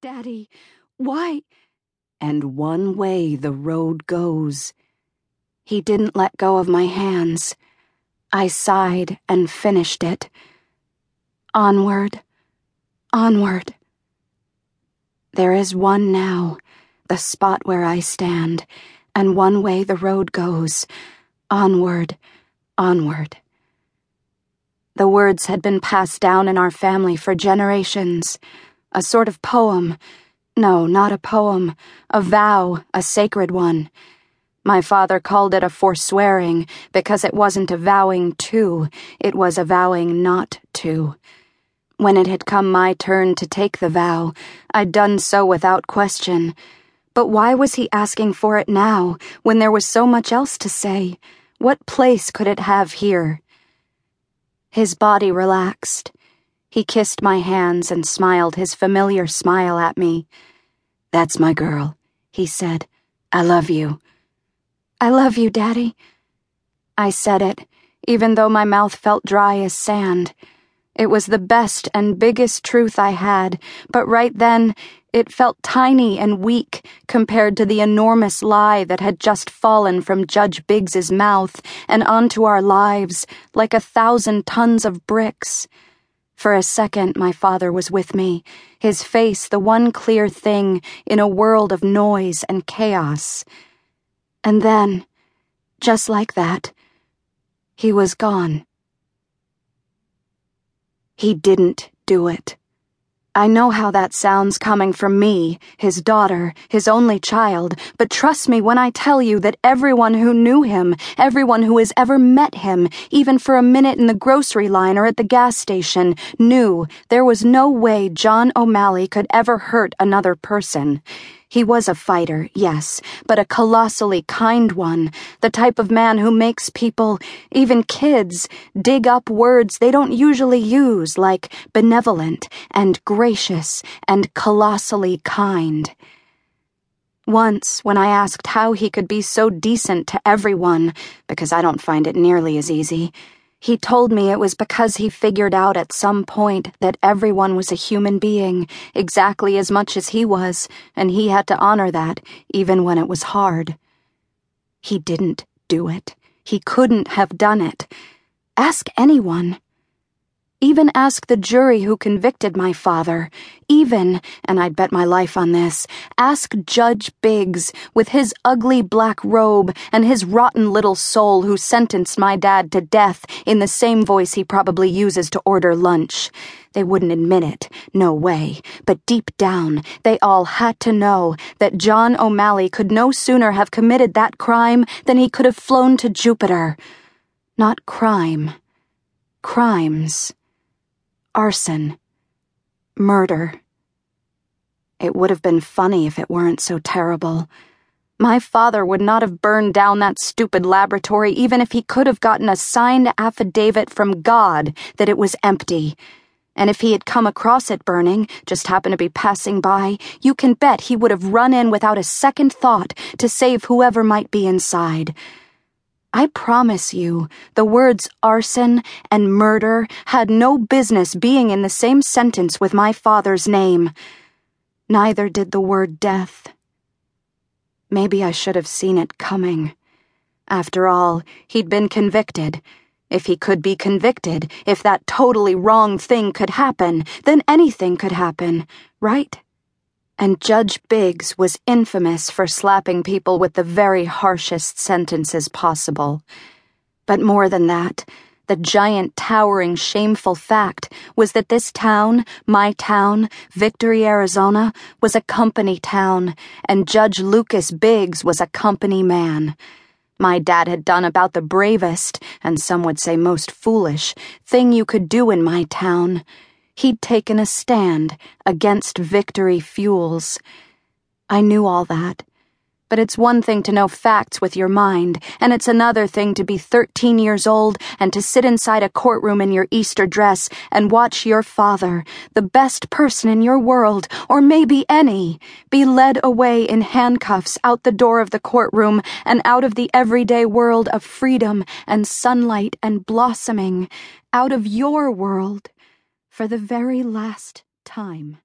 Daddy, why? And one way the road goes. He didn't let go of my hands. I sighed and finished it. Onward, onward. There is one now, the spot where I stand, and one way the road goes. Onward, onward. The words had been passed down in our family for generations a sort of poem. No, not a poem, a vow, a sacred one. My father called it a forswearing because it wasn't a vowing to, it was a vowing not to. When it had come my turn to take the vow, I'd done so without question. But why was he asking for it now, when there was so much else to say? What place could it have here? His body relaxed. He kissed my hands and smiled his familiar smile at me. That's my girl, he said. I love you. I love you, Daddy. I said it, even though my mouth felt dry as sand. It was the best and biggest truth I had, but right then, it felt tiny and weak compared to the enormous lie that had just fallen from Judge Biggs's mouth and onto our lives like a thousand tons of bricks. For a second, my father was with me, his face the one clear thing in a world of noise and chaos. And then, just like that, he was gone. He didn't do it. I know how that sounds coming from me, his daughter, his only child, but trust me when I tell you that everyone who knew him, everyone who has ever met him, even for a minute in the grocery line or at the gas station, knew there was no way John O'Malley could ever hurt another person. He was a fighter, yes, but a colossally kind one, the type of man who makes people, even kids, dig up words they don't usually use, like benevolent and gracious and colossally kind. Once, when I asked how he could be so decent to everyone, because I don't find it nearly as easy, he told me it was because he figured out at some point that everyone was a human being, exactly as much as he was, and he had to honor that, even when it was hard. He didn't do it. He couldn't have done it. Ask anyone. Even ask the jury who convicted my father. Even, and I'd bet my life on this, ask Judge Biggs, with his ugly black robe and his rotten little soul who sentenced my dad to death in the same voice he probably uses to order lunch. They wouldn't admit it, no way, but deep down, they all had to know that John O'Malley could no sooner have committed that crime than he could have flown to Jupiter. Not crime. Crimes arson, murder. It would have been funny if it weren't so terrible. My father would not have burned down that stupid laboratory even if he could have gotten a signed affidavit from God that it was empty. And if he had come across it burning, just happened to be passing by, you can bet he would have run in without a second thought to save whoever might be inside. I promise you, the words arson and murder had no business being in the same sentence with my father's name. Neither did the word death. Maybe I should have seen it coming. After all, he'd been convicted. If he could be convicted, if that totally wrong thing could happen, then anything could happen, right? And Judge Biggs was infamous for slapping people with the very harshest sentences possible. But more than that, the giant, towering, shameful fact was that this town, my town, Victory, Arizona, was a company town, and Judge Lucas Biggs was a company man. My dad had done about the bravest, and some would say most foolish, thing you could do in my town. He'd taken a stand against Victory Fuels. I knew all that. But it's one thing to know facts with your mind, and it's another thing to be 13 years old and to sit inside a courtroom in your Easter dress and watch your father, the best person in your world, or maybe any, be led away in handcuffs out the door of the courtroom and out of the everyday world of freedom and sunlight and blossoming, out of your world for the very last time.